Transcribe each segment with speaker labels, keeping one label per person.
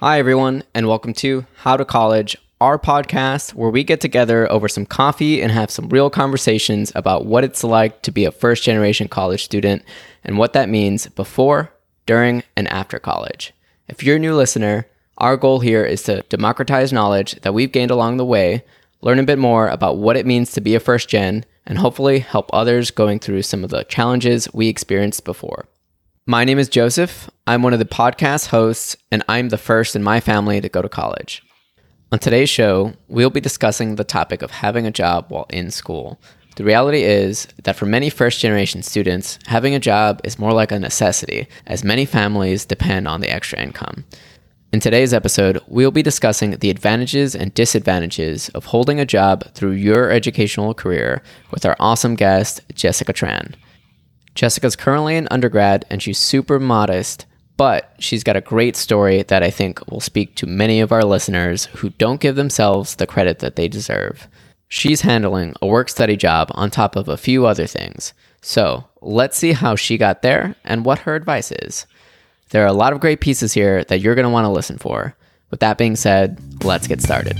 Speaker 1: Hi, everyone, and welcome to How to College, our podcast where we get together over some coffee and have some real conversations about what it's like to be a first generation college student and what that means before, during, and after college. If you're a new listener, our goal here is to democratize knowledge that we've gained along the way, learn a bit more about what it means to be a first gen, and hopefully help others going through some of the challenges we experienced before. My name is Joseph. I'm one of the podcast hosts, and I'm the first in my family to go to college. On today's show, we'll be discussing the topic of having a job while in school. The reality is that for many first generation students, having a job is more like a necessity, as many families depend on the extra income. In today's episode, we'll be discussing the advantages and disadvantages of holding a job through your educational career with our awesome guest, Jessica Tran. Jessica's currently an undergrad and she's super modest, but she's got a great story that I think will speak to many of our listeners who don't give themselves the credit that they deserve. She's handling a work study job on top of a few other things. So let's see how she got there and what her advice is. There are a lot of great pieces here that you're going to want to listen for. With that being said, let's get started.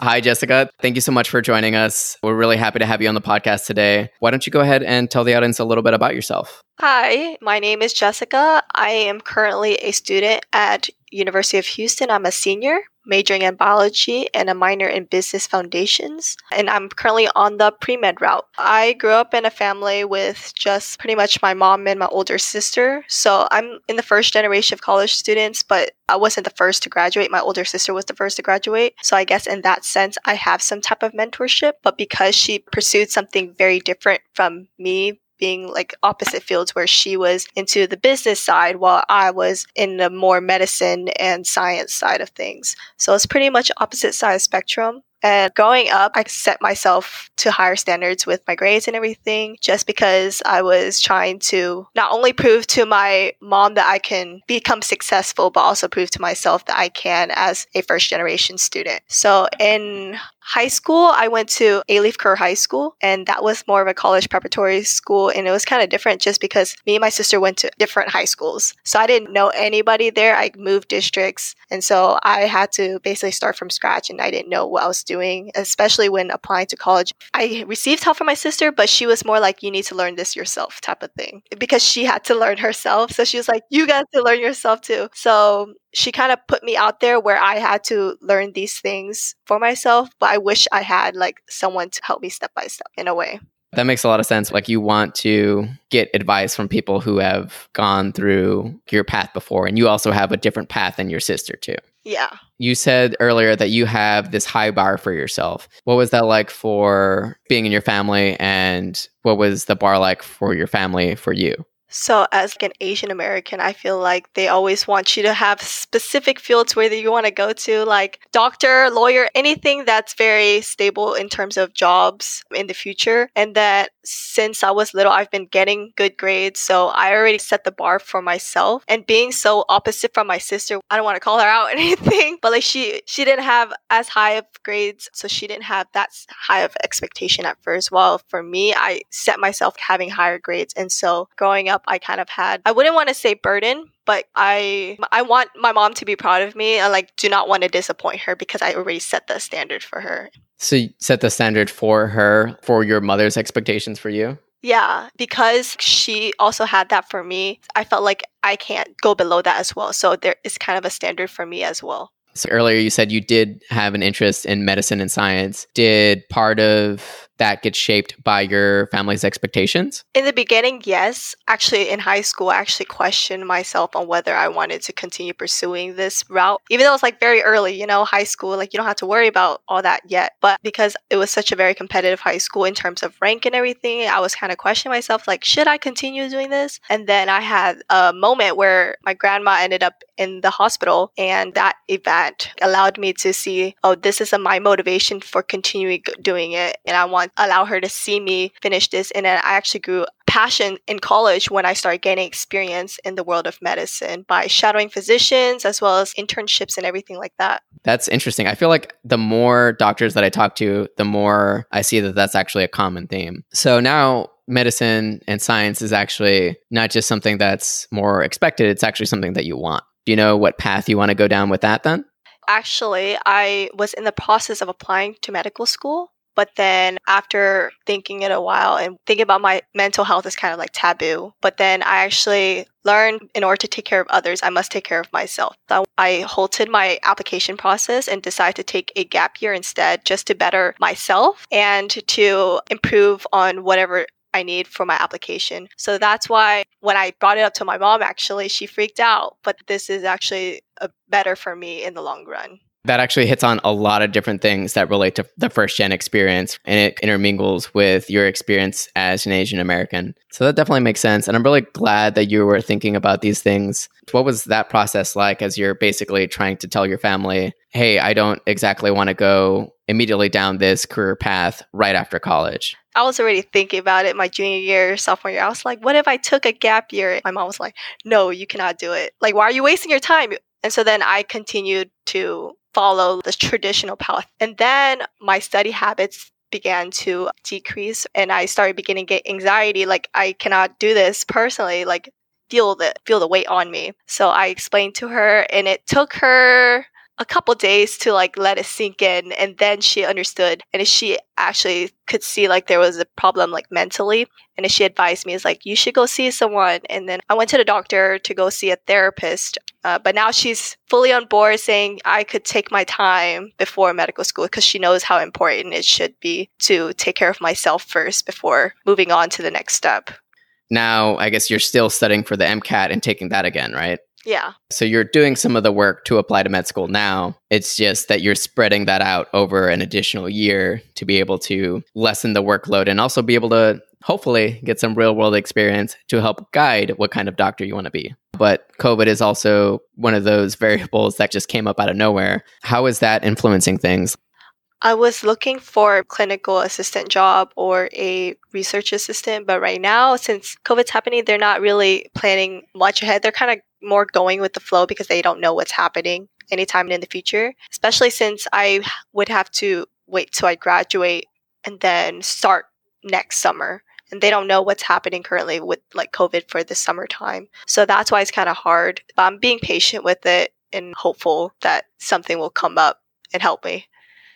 Speaker 1: Hi, Jessica. Thank you so much for joining us. We're really happy to have you on the podcast today. Why don't you go ahead and tell the audience a little bit about yourself?
Speaker 2: Hi, my name is Jessica. I am currently a student at University of Houston. I'm a senior majoring in biology and a minor in business foundations. And I'm currently on the pre med route. I grew up in a family with just pretty much my mom and my older sister. So I'm in the first generation of college students, but I wasn't the first to graduate. My older sister was the first to graduate. So I guess in that sense, I have some type of mentorship. But because she pursued something very different from me, being like opposite fields where she was into the business side while I was in the more medicine and science side of things. So it's pretty much opposite side of spectrum. And growing up, I set myself to higher standards with my grades and everything just because I was trying to not only prove to my mom that I can become successful, but also prove to myself that I can as a first generation student. So in high school, I went to Alief Kerr High School, and that was more of a college preparatory school. And it was kind of different just because me and my sister went to different high schools. So I didn't know anybody there. I moved districts. And so I had to basically start from scratch, and I didn't know what I was doing, especially when applying to college. I received help from my sister, but she was more like, you need to learn this yourself type of thing because she had to learn herself. So she was like, you got to learn yourself too. So she kind of put me out there where I had to learn these things for myself, but I wish I had like someone to help me step by step in a way.
Speaker 1: That makes a lot of sense. Like you want to get advice from people who have gone through your path before, and you also have a different path than your sister, too.
Speaker 2: Yeah.
Speaker 1: You said earlier that you have this high bar for yourself. What was that like for being in your family, and what was the bar like for your family for you?
Speaker 2: So, as an Asian American, I feel like they always want you to have specific fields where you want to go to, like doctor, lawyer, anything that's very stable in terms of jobs in the future. And that since I was little, I've been getting good grades. So, I already set the bar for myself. And being so opposite from my sister, I don't want to call her out or anything, but like she, she didn't have as high of grades. So, she didn't have that high of expectation at first. While for me, I set myself having higher grades. And so, growing up, I kind of had I wouldn't want to say burden, but I I want my mom to be proud of me and like do not want to disappoint her because I already set the standard for her.
Speaker 1: So you set the standard for her for your mother's expectations for you?
Speaker 2: Yeah, because she also had that for me. I felt like I can't go below that as well. So there is kind of a standard for me as well.
Speaker 1: So earlier you said you did have an interest in medicine and science. Did part of that gets shaped by your family's expectations?
Speaker 2: In the beginning, yes. Actually, in high school, I actually questioned myself on whether I wanted to continue pursuing this route, even though it was like very early, you know, high school, like you don't have to worry about all that yet. But because it was such a very competitive high school in terms of rank and everything, I was kind of questioning myself, like, should I continue doing this? And then I had a moment where my grandma ended up in the hospital, and that event allowed me to see, oh, this is a, my motivation for continuing doing it, and I want to allow her to see me finish this. And then I actually grew passion in college when I started gaining experience in the world of medicine by shadowing physicians as well as internships and everything like that.
Speaker 1: That's interesting. I feel like the more doctors that I talk to, the more I see that that's actually a common theme. So now medicine and science is actually not just something that's more expected, it's actually something that you want. Do you know what path you want to go down with that then?
Speaker 2: Actually, I was in the process of applying to medical school. But then after thinking it a while and thinking about my mental health is kind of like taboo. But then I actually learned in order to take care of others, I must take care of myself. So I halted my application process and decided to take a gap year instead just to better myself and to improve on whatever I need for my application. So that's why when I brought it up to my mom, actually, she freaked out. But this is actually a better for me in the long run.
Speaker 1: That actually hits on a lot of different things that relate to the first gen experience and it intermingles with your experience as an Asian American. So that definitely makes sense. And I'm really glad that you were thinking about these things. What was that process like as you're basically trying to tell your family, hey, I don't exactly want to go immediately down this career path right after college?
Speaker 2: I was already thinking about it my junior year, sophomore year. I was like, what if I took a gap year? My mom was like, no, you cannot do it. Like, why are you wasting your time? And so then I continued to follow the traditional path. And then my study habits began to decrease and I started beginning to get anxiety. Like I cannot do this personally. Like feel the feel the weight on me. So I explained to her and it took her a couple days to like let it sink in and then she understood and she actually could see like there was a problem like mentally and she advised me is like you should go see someone and then i went to the doctor to go see a therapist uh, but now she's fully on board saying i could take my time before medical school because she knows how important it should be to take care of myself first before moving on to the next step.
Speaker 1: Now i guess you're still studying for the mcat and taking that again right
Speaker 2: yeah.
Speaker 1: So you're doing some of the work to apply to med school now. It's just that you're spreading that out over an additional year to be able to lessen the workload and also be able to hopefully get some real world experience to help guide what kind of doctor you want to be. But COVID is also one of those variables that just came up out of nowhere. How is that influencing things?
Speaker 2: I was looking for a clinical assistant job or a research assistant, but right now, since COVID's happening, they're not really planning much ahead. They're kind of more going with the flow because they don't know what's happening anytime in the future, especially since I would have to wait till I graduate and then start next summer. And they don't know what's happening currently with like COVID for the summertime. So that's why it's kind of hard. But I'm being patient with it and hopeful that something will come up and help me.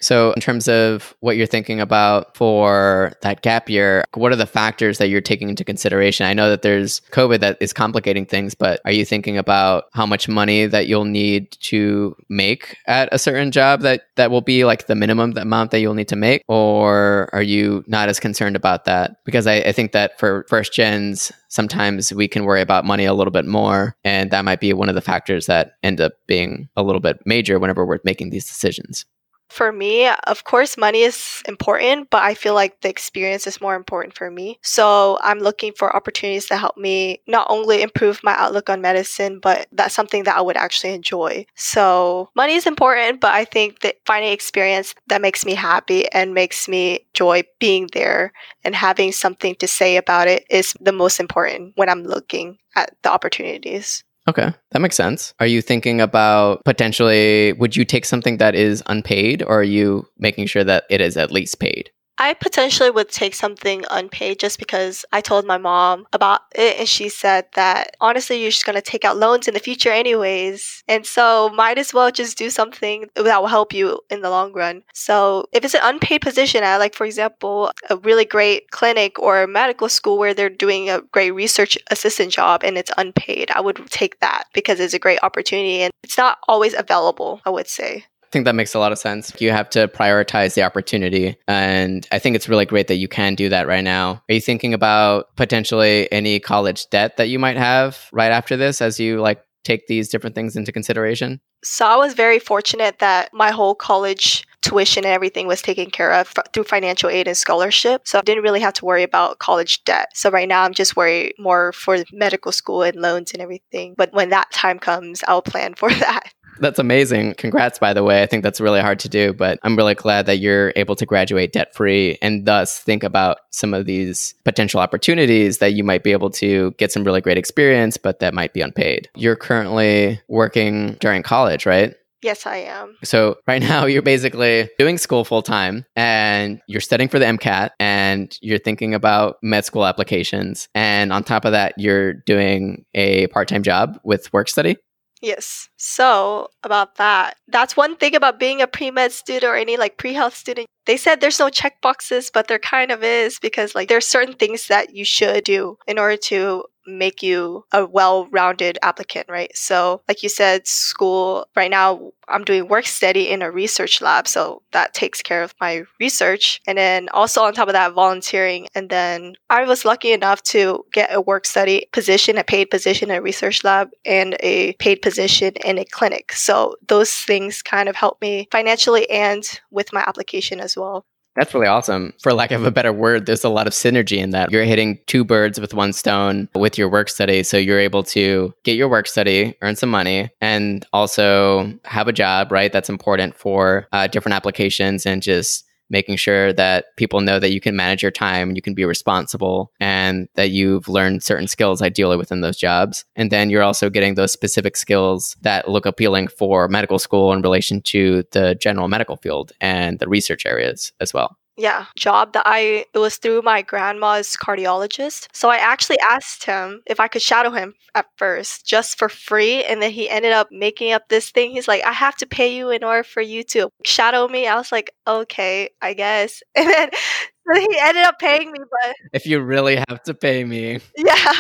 Speaker 1: So, in terms of what you're thinking about for that gap year, what are the factors that you're taking into consideration? I know that there's COVID that is complicating things, but are you thinking about how much money that you'll need to make at a certain job that that will be like the minimum amount that you'll need to make? Or are you not as concerned about that? Because I, I think that for first gens, sometimes we can worry about money a little bit more. And that might be one of the factors that end up being a little bit major whenever we're making these decisions
Speaker 2: for me, of course, money is important, but I feel like the experience is more important for me. So I'm looking for opportunities to help me not only improve my outlook on medicine, but that's something that I would actually enjoy. So money is important, but I think that finding experience that makes me happy and makes me enjoy being there and having something to say about it is the most important when I'm looking at the opportunities.
Speaker 1: Okay, that makes sense. Are you thinking about potentially, would you take something that is unpaid or are you making sure that it is at least paid?
Speaker 2: I potentially would take something unpaid just because I told my mom about it and she said that honestly you're just going to take out loans in the future anyways. And so might as well just do something that will help you in the long run. So if it's an unpaid position at like for example a really great clinic or medical school where they're doing a great research assistant job and it's unpaid, I would take that because it's a great opportunity and it's not always available, I would say
Speaker 1: think that makes a lot of sense. You have to prioritize the opportunity. And I think it's really great that you can do that right now. Are you thinking about potentially any college debt that you might have right after this as you like take these different things into consideration?
Speaker 2: So I was very fortunate that my whole college tuition and everything was taken care of through financial aid and scholarship. So I didn't really have to worry about college debt. So right now I'm just worried more for medical school and loans and everything. But when that time comes, I'll plan for that.
Speaker 1: That's amazing. Congrats, by the way. I think that's really hard to do, but I'm really glad that you're able to graduate debt free and thus think about some of these potential opportunities that you might be able to get some really great experience, but that might be unpaid. You're currently working during college, right?
Speaker 2: Yes, I am.
Speaker 1: So right now you're basically doing school full time and you're studying for the MCAT and you're thinking about med school applications. And on top of that, you're doing a part time job with work study.
Speaker 2: Yes. So about that, that's one thing about being a pre med student or any like pre health student. They said there's no check boxes, but there kind of is because like there's certain things that you should do in order to make you a well-rounded applicant, right? So, like you said, school right now I'm doing work study in a research lab, so that takes care of my research. And then also on top of that, volunteering. And then I was lucky enough to get a work study position, a paid position in a research lab, and a paid position in a clinic. So those things kind of help me financially and with my application as well.
Speaker 1: That's really awesome. For lack of a better word, there's a lot of synergy in that. You're hitting two birds with one stone with your work study. So you're able to get your work study, earn some money, and also have a job, right? That's important for uh, different applications and just making sure that people know that you can manage your time you can be responsible and that you've learned certain skills ideally within those jobs. And then you're also getting those specific skills that look appealing for medical school in relation to the general medical field and the research areas as well
Speaker 2: yeah job that i it was through my grandma's cardiologist. So i actually asked him if i could shadow him at first just for free and then he ended up making up this thing. He's like i have to pay you in order for you to shadow me. I was like okay i guess. And then so he ended up paying me, but
Speaker 1: if you really have to pay me,
Speaker 2: yeah,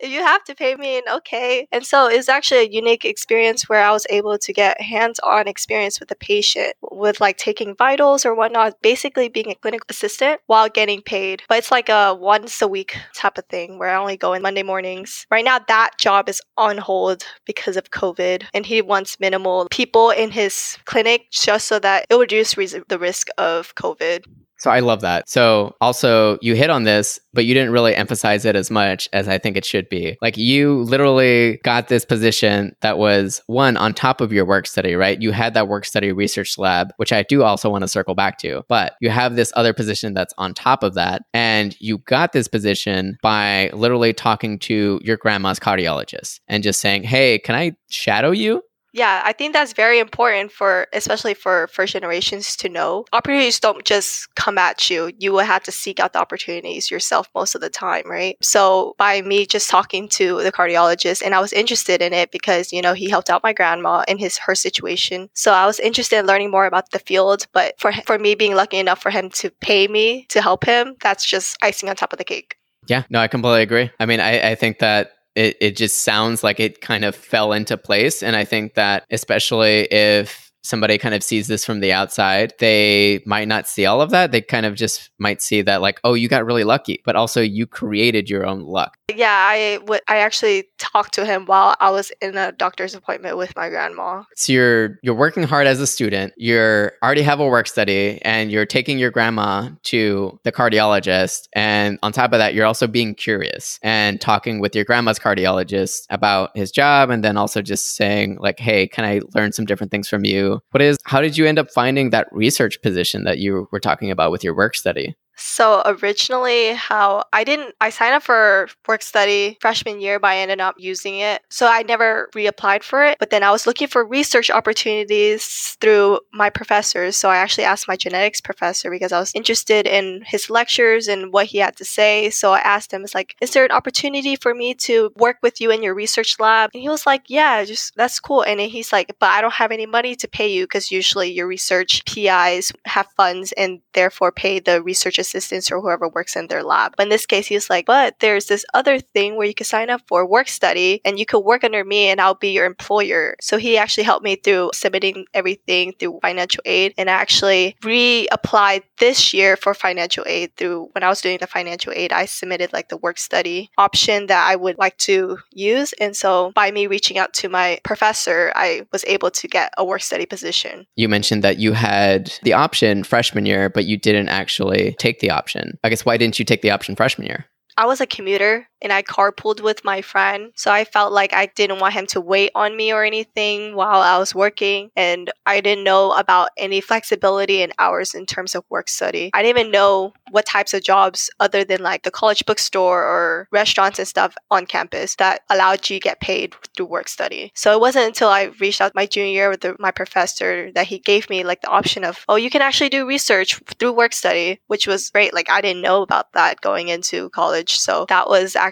Speaker 2: If you have to pay me, and okay. And so it was actually a unique experience where I was able to get hands-on experience with the patient, with like taking vitals or whatnot, basically being a clinical assistant while getting paid. But it's like a once a week type of thing where I only go in Monday mornings. Right now, that job is on hold because of COVID, and he wants minimal people in his clinic just so that it would reduce the risk of COVID.
Speaker 1: So I love that. So also you hit on this, but you didn't really emphasize it as much as I think it should be. Like you literally got this position that was one on top of your work study, right? You had that work study research lab, which I do also want to circle back to, but you have this other position that's on top of that. And you got this position by literally talking to your grandma's cardiologist and just saying, Hey, can I shadow you?
Speaker 2: Yeah, I think that's very important for, especially for first generations to know. Opportunities don't just come at you. You will have to seek out the opportunities yourself most of the time, right? So by me just talking to the cardiologist, and I was interested in it because you know he helped out my grandma in his her situation. So I was interested in learning more about the field. But for for me being lucky enough for him to pay me to help him, that's just icing on top of the cake.
Speaker 1: Yeah, no, I completely agree. I mean, I, I think that it, it just sounds like it kind of fell into place. And I think that especially if somebody kind of sees this from the outside, they might not see all of that. They kind of just might see that like, oh, you got really lucky, but also you created your own luck.
Speaker 2: Yeah, I would. I actually talked to him while I was in a doctor's appointment with my grandma.
Speaker 1: So you're you're working hard as a student. You're already have a work study, and you're taking your grandma to the cardiologist. And on top of that, you're also being curious and talking with your grandma's cardiologist about his job, and then also just saying like, hey, can I learn some different things from you? What is, how did you end up finding that research position that you were talking about with your work study?
Speaker 2: So originally how I didn't I signed up for work study freshman year but I ended up using it. So I never reapplied for it. But then I was looking for research opportunities through my professors. So I actually asked my genetics professor because I was interested in his lectures and what he had to say. So I asked him, it's like, is there an opportunity for me to work with you in your research lab? And he was like, Yeah, just that's cool. And he's like, But I don't have any money to pay you because usually your research PIs have funds and therefore pay the research assistants or whoever works in their lab. But in this case, he's like, but there's this other thing where you can sign up for work study and you could work under me and I'll be your employer. So he actually helped me through submitting everything through financial aid and I actually reapplied this year for financial aid through when I was doing the financial aid, I submitted like the work study option that I would like to use. And so by me reaching out to my professor, I was able to get a work study position.
Speaker 1: You mentioned that you had the option freshman year, but you didn't actually take take the option. I guess why didn't you take the option freshman year?
Speaker 2: I was a commuter and I carpooled with my friend. So I felt like I didn't want him to wait on me or anything while I was working. And I didn't know about any flexibility in hours in terms of work study. I didn't even know what types of jobs other than like the college bookstore or restaurants and stuff on campus that allowed you to get paid through work study. So it wasn't until I reached out my junior year with the, my professor that he gave me like the option of, oh, you can actually do research through work study, which was great. Like I didn't know about that going into college. So that was actually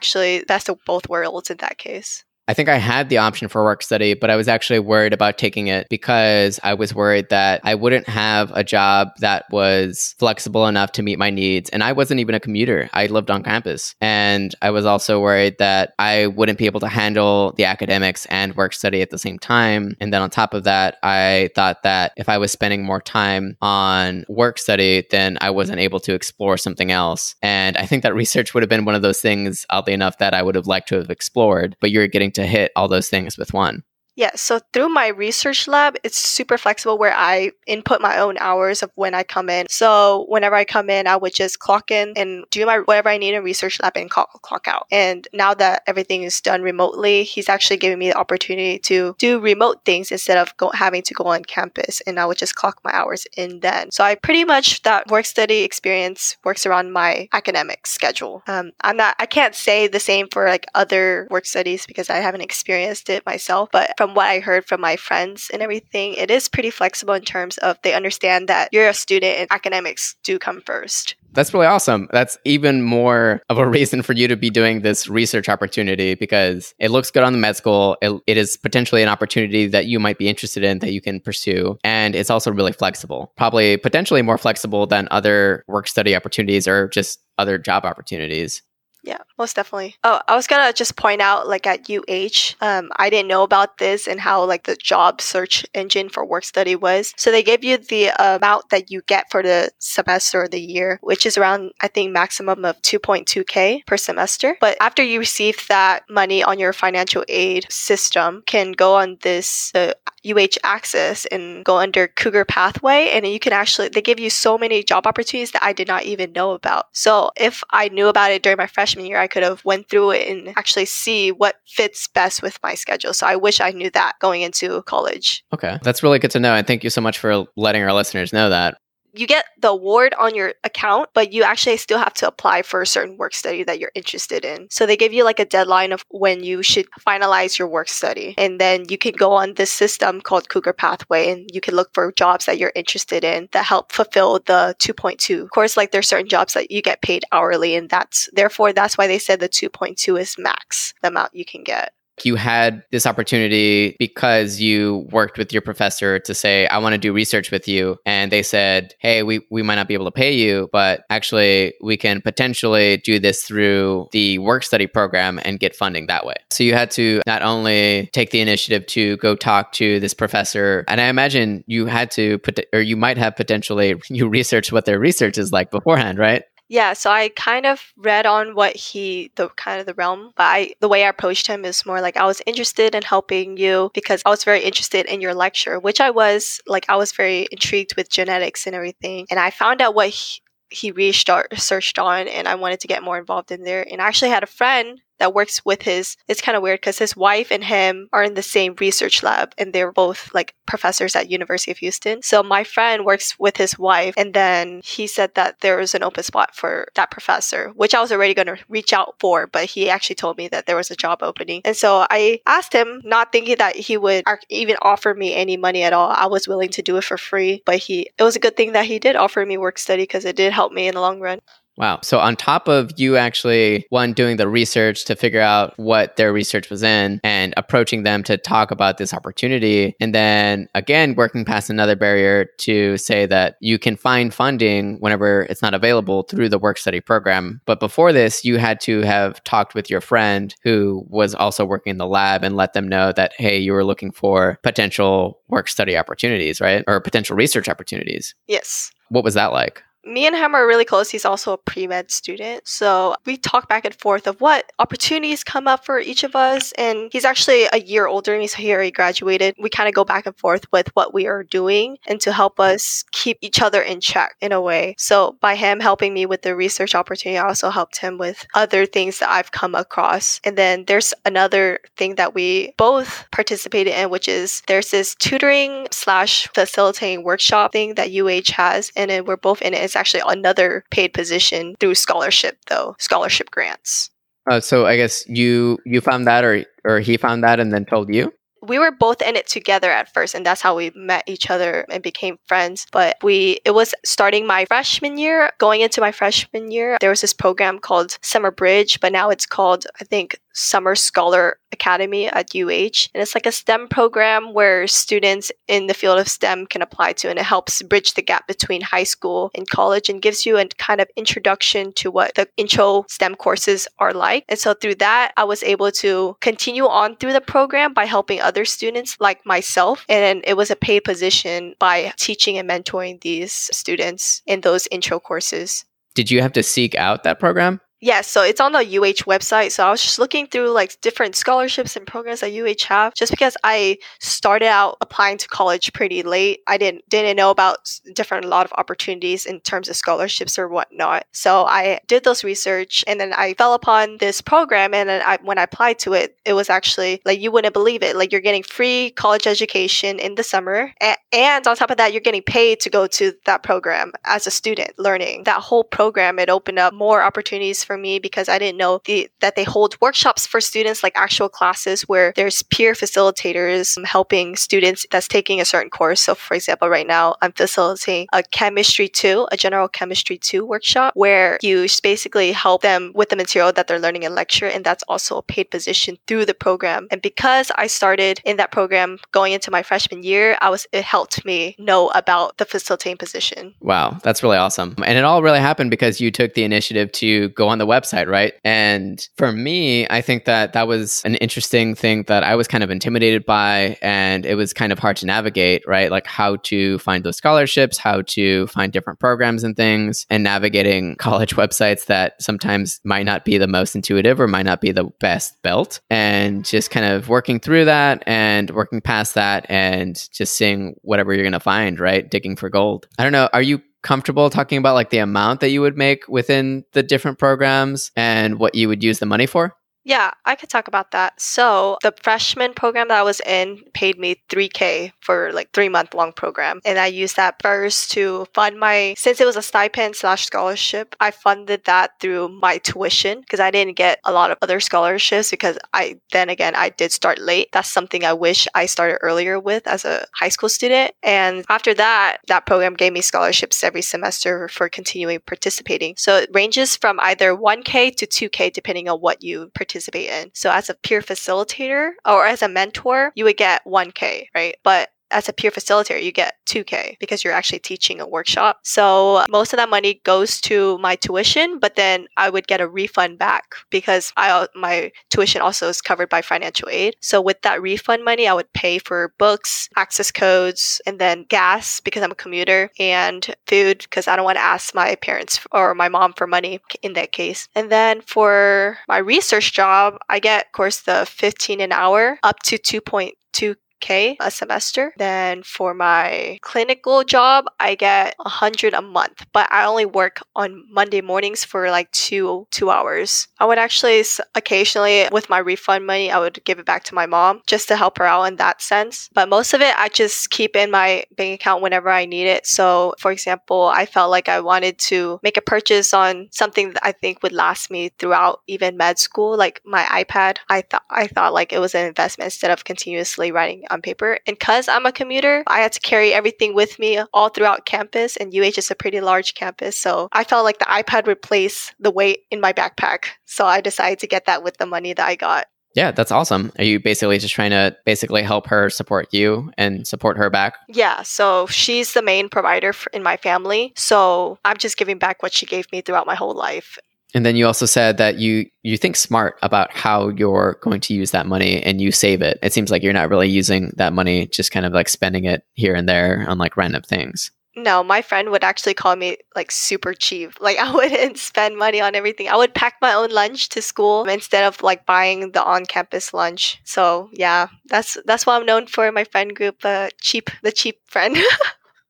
Speaker 2: best of both worlds in that case.
Speaker 1: I think I had the option for work study, but I was actually worried about taking it because I was worried that I wouldn't have a job that was flexible enough to meet my needs. And I wasn't even a commuter, I lived on campus. And I was also worried that I wouldn't be able to handle the academics and work study at the same time. And then on top of that, I thought that if I was spending more time on work study, then I wasn't able to explore something else. And I think that research would have been one of those things, oddly enough, that I would have liked to have explored. But you're getting to hit all those things with one.
Speaker 2: Yeah, so through my research lab, it's super flexible where I input my own hours of when I come in. So whenever I come in, I would just clock in and do my whatever I need in research lab and clock, clock out. And now that everything is done remotely, he's actually giving me the opportunity to do remote things instead of go, having to go on campus. And I would just clock my hours in then. So I pretty much that work study experience works around my academic schedule. Um, I'm not, I can't say the same for like other work studies because I haven't experienced it myself, but from what I heard from my friends and everything, it is pretty flexible in terms of they understand that you're a student and academics do come first.
Speaker 1: That's really awesome. That's even more of a reason for you to be doing this research opportunity because it looks good on the med school. It, it is potentially an opportunity that you might be interested in that you can pursue. And it's also really flexible, probably potentially more flexible than other work study opportunities or just other job opportunities.
Speaker 2: Yeah, most definitely. Oh, I was gonna just point out, like at UH, um, I didn't know about this and how like the job search engine for work study was. So they give you the amount that you get for the semester or the year, which is around I think maximum of 2.2k per semester. But after you receive that money on your financial aid system, can go on this uh, UH Access and go under Cougar Pathway, and you can actually they give you so many job opportunities that I did not even know about. So if I knew about it during my freshman year, I could have went through it and actually see what fits best with my schedule. So I wish I knew that going into college.
Speaker 1: Okay, that's really good to know, and thank you so much for letting our listeners know that
Speaker 2: you get the award on your account, but you actually still have to apply for a certain work study that you're interested in. So they give you like a deadline of when you should finalize your work study. And then you can go on this system called Cougar Pathway and you can look for jobs that you're interested in that help fulfill the 2.2. Of course, like there's certain jobs that you get paid hourly and that's therefore that's why they said the 2.2 is max the amount you can get
Speaker 1: you had this opportunity because you worked with your professor to say, I want to do research with you. And they said, Hey, we, we might not be able to pay you, but actually we can potentially do this through the work study program and get funding that way. So you had to not only take the initiative to go talk to this professor, and I imagine you had to put, or you might have potentially you researched what their research is like beforehand, right?
Speaker 2: Yeah, so I kind of read on what he, the kind of the realm, but I, the way I approached him is more like I was interested in helping you because I was very interested in your lecture, which I was like, I was very intrigued with genetics and everything. And I found out what he, he researched on and I wanted to get more involved in there. And I actually had a friend that works with his it's kind of weird because his wife and him are in the same research lab and they're both like professors at university of houston. So my friend works with his wife and then he said that there was an open spot for that professor which i was already going to reach out for but he actually told me that there was a job opening. And so i asked him not thinking that he would even offer me any money at all. I was willing to do it for free but he it was a good thing that he did offer me work study because it did help me in the long run
Speaker 1: Wow. So on top of you actually one doing the research to figure out what their research was in and approaching them to talk about this opportunity and then again working past another barrier to say that you can find funding whenever it's not available through the work study program. But before this, you had to have talked with your friend who was also working in the lab and let them know that hey, you were looking for potential work study opportunities, right? Or potential research opportunities.
Speaker 2: Yes.
Speaker 1: What was that like?
Speaker 2: Me and him are really close. He's also a pre med student. So we talk back and forth of what opportunities come up for each of us. And he's actually a year older than me, so he already graduated. We kind of go back and forth with what we are doing and to help us keep each other in check in a way. So by him helping me with the research opportunity, I also helped him with other things that I've come across. And then there's another thing that we both participated in, which is there's this tutoring slash facilitating workshop thing that UH has, and then we're both in it. It's actually another paid position through scholarship, though scholarship grants.
Speaker 1: Uh, so I guess you you found that, or or he found that, and then told you
Speaker 2: we were both in it together at first and that's how we met each other and became friends but we it was starting my freshman year going into my freshman year there was this program called summer bridge but now it's called i think Summer Scholar Academy at UH. And it's like a STEM program where students in the field of STEM can apply to, and it helps bridge the gap between high school and college and gives you a kind of introduction to what the intro STEM courses are like. And so through that, I was able to continue on through the program by helping other students like myself. And it was a paid position by teaching and mentoring these students in those intro courses.
Speaker 1: Did you have to seek out that program?
Speaker 2: Yeah, so it's on the UH website. So I was just looking through like different scholarships and programs that UH have. Just because I started out applying to college pretty late, I didn't didn't know about different a lot of opportunities in terms of scholarships or whatnot. So I did those research, and then I fell upon this program. And then I, when I applied to it, it was actually like you wouldn't believe it. Like you're getting free college education in the summer, and, and on top of that, you're getting paid to go to that program as a student learning. That whole program it opened up more opportunities for me because I didn't know the, that they hold workshops for students, like actual classes where there's peer facilitators helping students that's taking a certain course. So, for example, right now I'm facilitating a chemistry two, a general chemistry two workshop where you basically help them with the material that they're learning in lecture. And that's also a paid position through the program. And because I started in that program going into my freshman year, I was, it helped me know about the facilitating position.
Speaker 1: Wow. That's really awesome. And it all really happened because you took the initiative to go on on the website, right? And for me, I think that that was an interesting thing that I was kind of intimidated by, and it was kind of hard to navigate, right? Like how to find those scholarships, how to find different programs and things, and navigating college websites that sometimes might not be the most intuitive or might not be the best built, and just kind of working through that and working past that and just seeing whatever you're going to find, right? Digging for gold. I don't know. Are you comfortable talking about like the amount that you would make within the different programs and what you would use the money for?
Speaker 2: Yeah, I could talk about that. So the freshman program that I was in paid me 3K for like three month long program. And I used that first to fund my, since it was a stipend slash scholarship, I funded that through my tuition because I didn't get a lot of other scholarships because I, then again, I did start late. That's something I wish I started earlier with as a high school student. And after that, that program gave me scholarships every semester for continuing participating. So it ranges from either 1K to 2K depending on what you participate participate in. So as a peer facilitator or as a mentor, you would get 1K, right? But as a peer facilitator, you get 2K because you're actually teaching a workshop. So most of that money goes to my tuition, but then I would get a refund back because I my tuition also is covered by financial aid. So with that refund money, I would pay for books, access codes, and then gas because I'm a commuter and food because I don't want to ask my parents or my mom for money in that case. And then for my research job, I get of course the 15 an hour up to 2.2 K a semester. Then for my clinical job, I get a hundred a month, but I only work on Monday mornings for like two two hours. I would actually occasionally with my refund money, I would give it back to my mom just to help her out in that sense. But most of it, I just keep in my bank account whenever I need it. So, for example, I felt like I wanted to make a purchase on something that I think would last me throughout even med school, like my iPad. I thought I thought like it was an investment instead of continuously writing on paper. And because I'm a commuter, I had to carry everything with me all throughout campus, and UH is a pretty large campus. So I felt like the iPad replaced the weight in my backpack. So I decided to get that with the money that I got.
Speaker 1: Yeah, that's awesome. Are you basically just trying to basically help her support you and support her back?
Speaker 2: Yeah, so she's the main provider in my family. So I'm just giving back what she gave me throughout my whole life.
Speaker 1: And then you also said that you you think smart about how you're going to use that money and you save it. It seems like you're not really using that money, just kind of like spending it here and there on like random things.
Speaker 2: No, my friend would actually call me like super cheap. Like I wouldn't spend money on everything. I would pack my own lunch to school instead of like buying the on-campus lunch. So yeah, that's that's what I'm known for. My friend group, uh, cheap, the cheap friend.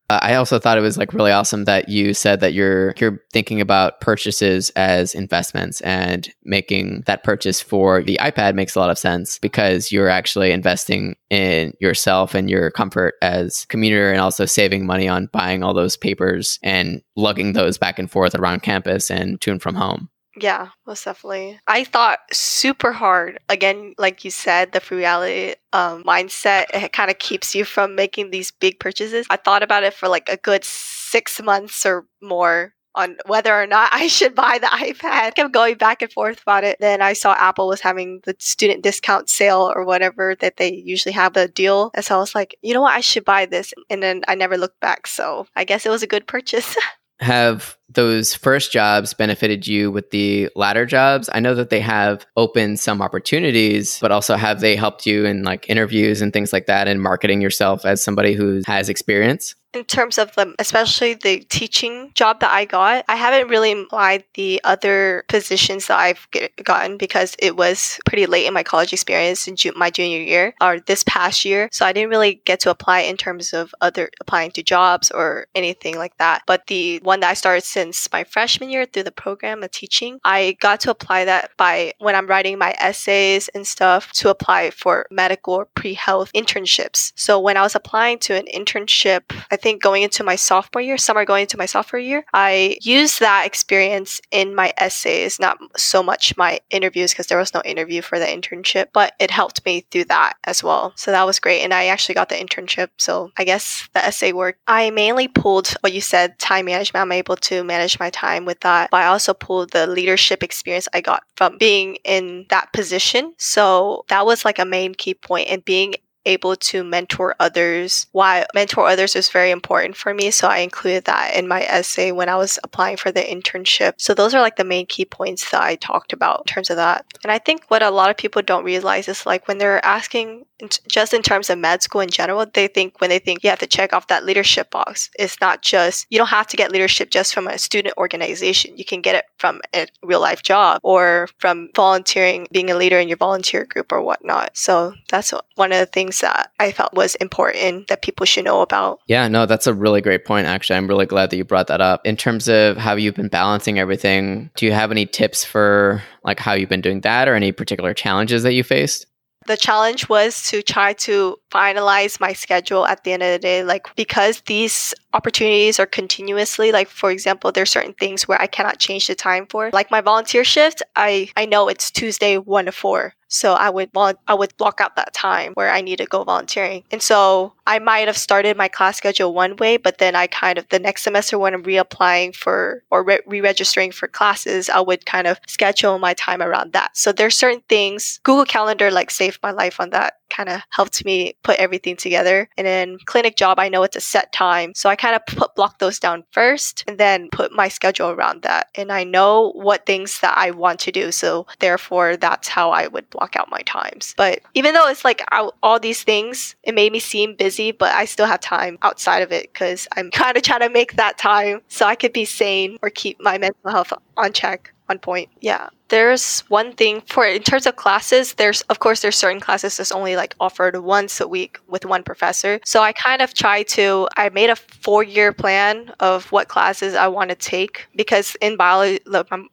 Speaker 1: Uh, I also thought it was like really awesome that you said that you're you're thinking about purchases as investments and making that purchase for the iPad makes a lot of sense because you're actually investing in yourself and your comfort as commuter and also saving money on buying all those papers and lugging those back and forth around campus and to and from home.
Speaker 2: Yeah, most definitely. I thought super hard. Again, like you said, the frugality um, mindset it kind of keeps you from making these big purchases. I thought about it for like a good six months or more on whether or not I should buy the iPad. I kept going back and forth about it. Then I saw Apple was having the student discount sale or whatever that they usually have the deal. And so I was like, you know what, I should buy this. And then I never looked back. So I guess it was a good purchase.
Speaker 1: have those first jobs benefited you with the latter jobs? I know that they have opened some opportunities, but also have they helped you in like interviews and things like that and marketing yourself as somebody who has experience?
Speaker 2: In terms of the especially the teaching job that I got, I haven't really applied the other positions that I've get, gotten because it was pretty late in my college experience in ju- my junior year or this past year. So I didn't really get to apply in terms of other applying to jobs or anything like that. But the one that I started since my freshman year through the program of teaching, I got to apply that by when I'm writing my essays and stuff to apply for medical or pre-health internships. So when I was applying to an internship, I think think going into my sophomore year, summer going into my sophomore year, I used that experience in my essays, not so much my interviews because there was no interview for the internship, but it helped me through that as well. So that was great. And I actually got the internship. So I guess the essay work, I mainly pulled what you said, time management. I'm able to manage my time with that. But I also pulled the leadership experience I got from being in that position. So that was like a main key point and being able to mentor others. Why mentor others is very important for me. So I included that in my essay when I was applying for the internship. So those are like the main key points that I talked about in terms of that. And I think what a lot of people don't realize is like when they're asking just in terms of med school in general, they think when they think you have to check off that leadership box, it's not just, you don't have to get leadership just from a student organization. You can get it from a real life job or from volunteering, being a leader in your volunteer group or whatnot. So that's one of the things that I felt was important that people should know about.
Speaker 1: Yeah, no, that's a really great point. Actually, I'm really glad that you brought that up. In terms of how you've been balancing everything, do you have any tips for like how you've been doing that or any particular challenges that you faced?
Speaker 2: The challenge was to try to finalize my schedule at the end of the day like because these opportunities are continuously like for example there's certain things where i cannot change the time for like my volunteer shift i i know it's tuesday 1 to 4 so I would I would block out that time where I need to go volunteering. And so I might have started my class schedule one way, but then I kind of the next semester when I'm reapplying for or re registering for classes, I would kind of schedule my time around that. So there's certain things Google Calendar like saved my life on that kind of helped me put everything together. And then clinic job, I know it's a set time. So I kind of put block those down first and then put my schedule around that. And I know what things that I want to do. So therefore, that's how I would block out my times. But even though it's like all these things, it made me seem busy, but I still have time outside of it because I'm kind of trying to make that time so I could be sane or keep my mental health on check on point. Yeah. There's one thing for in terms of classes, there's of course there's certain classes that's only like offered once a week with one professor. So I kind of try to I made a 4-year plan of what classes I want to take because in biology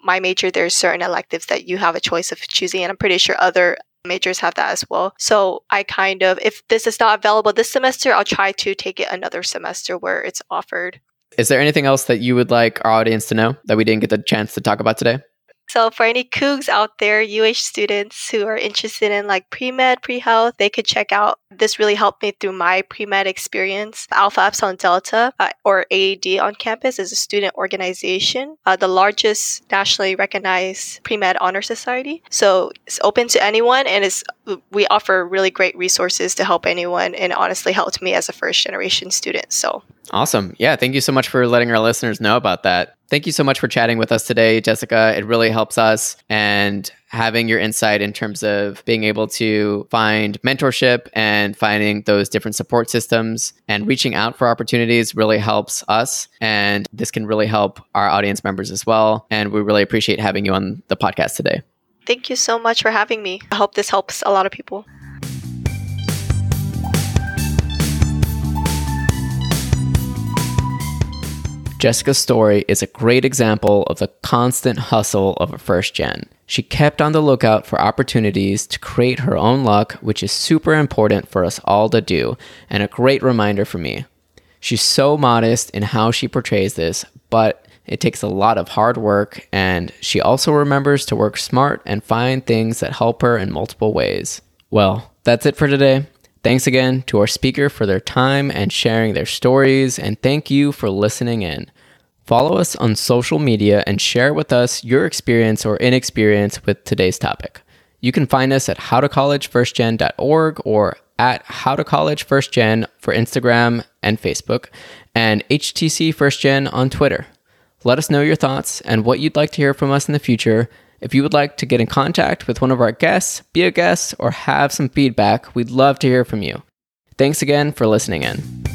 Speaker 2: my major there's certain electives that you have a choice of choosing and I'm pretty sure other majors have that as well. So I kind of, if this is not available this semester, I'll try to take it another semester where it's offered.
Speaker 1: Is there anything else that you would like our audience to know that we didn't get the chance to talk about today?
Speaker 2: So for any Cougs out there, UH students who are interested in like pre-med, pre-health, they could check out. This really helped me through my pre-med experience. Alpha Epsilon Delta, uh, or AED on campus, is a student organization, uh, the largest nationally recognized pre-med honor society. So it's open to anyone, and it's we offer really great resources to help anyone, and honestly helped me as a first generation student. So
Speaker 1: Awesome. Yeah. Thank you so much for letting our listeners know about that. Thank you so much for chatting with us today, Jessica. It really helps us and having your insight in terms of being able to find mentorship and finding those different support systems and reaching out for opportunities really helps us. And this can really help our audience members as well. And we really appreciate having you on the podcast today.
Speaker 2: Thank you so much for having me. I hope this helps a lot of people.
Speaker 1: Jessica's story is a great example of the constant hustle of a first gen. She kept on the lookout for opportunities to create her own luck, which is super important for us all to do, and a great reminder for me. She's so modest in how she portrays this, but it takes a lot of hard work, and she also remembers to work smart and find things that help her in multiple ways. Well, that's it for today. Thanks again to our speaker for their time and sharing their stories, and thank you for listening in. Follow us on social media and share with us your experience or inexperience with today's topic. You can find us at howtocollegefirstgen.org or at howtocollegefirstgen for Instagram and Facebook, and HTC First Gen on Twitter. Let us know your thoughts and what you'd like to hear from us in the future. If you would like to get in contact with one of our guests, be a guest, or have some feedback, we'd love to hear from you. Thanks again for listening in.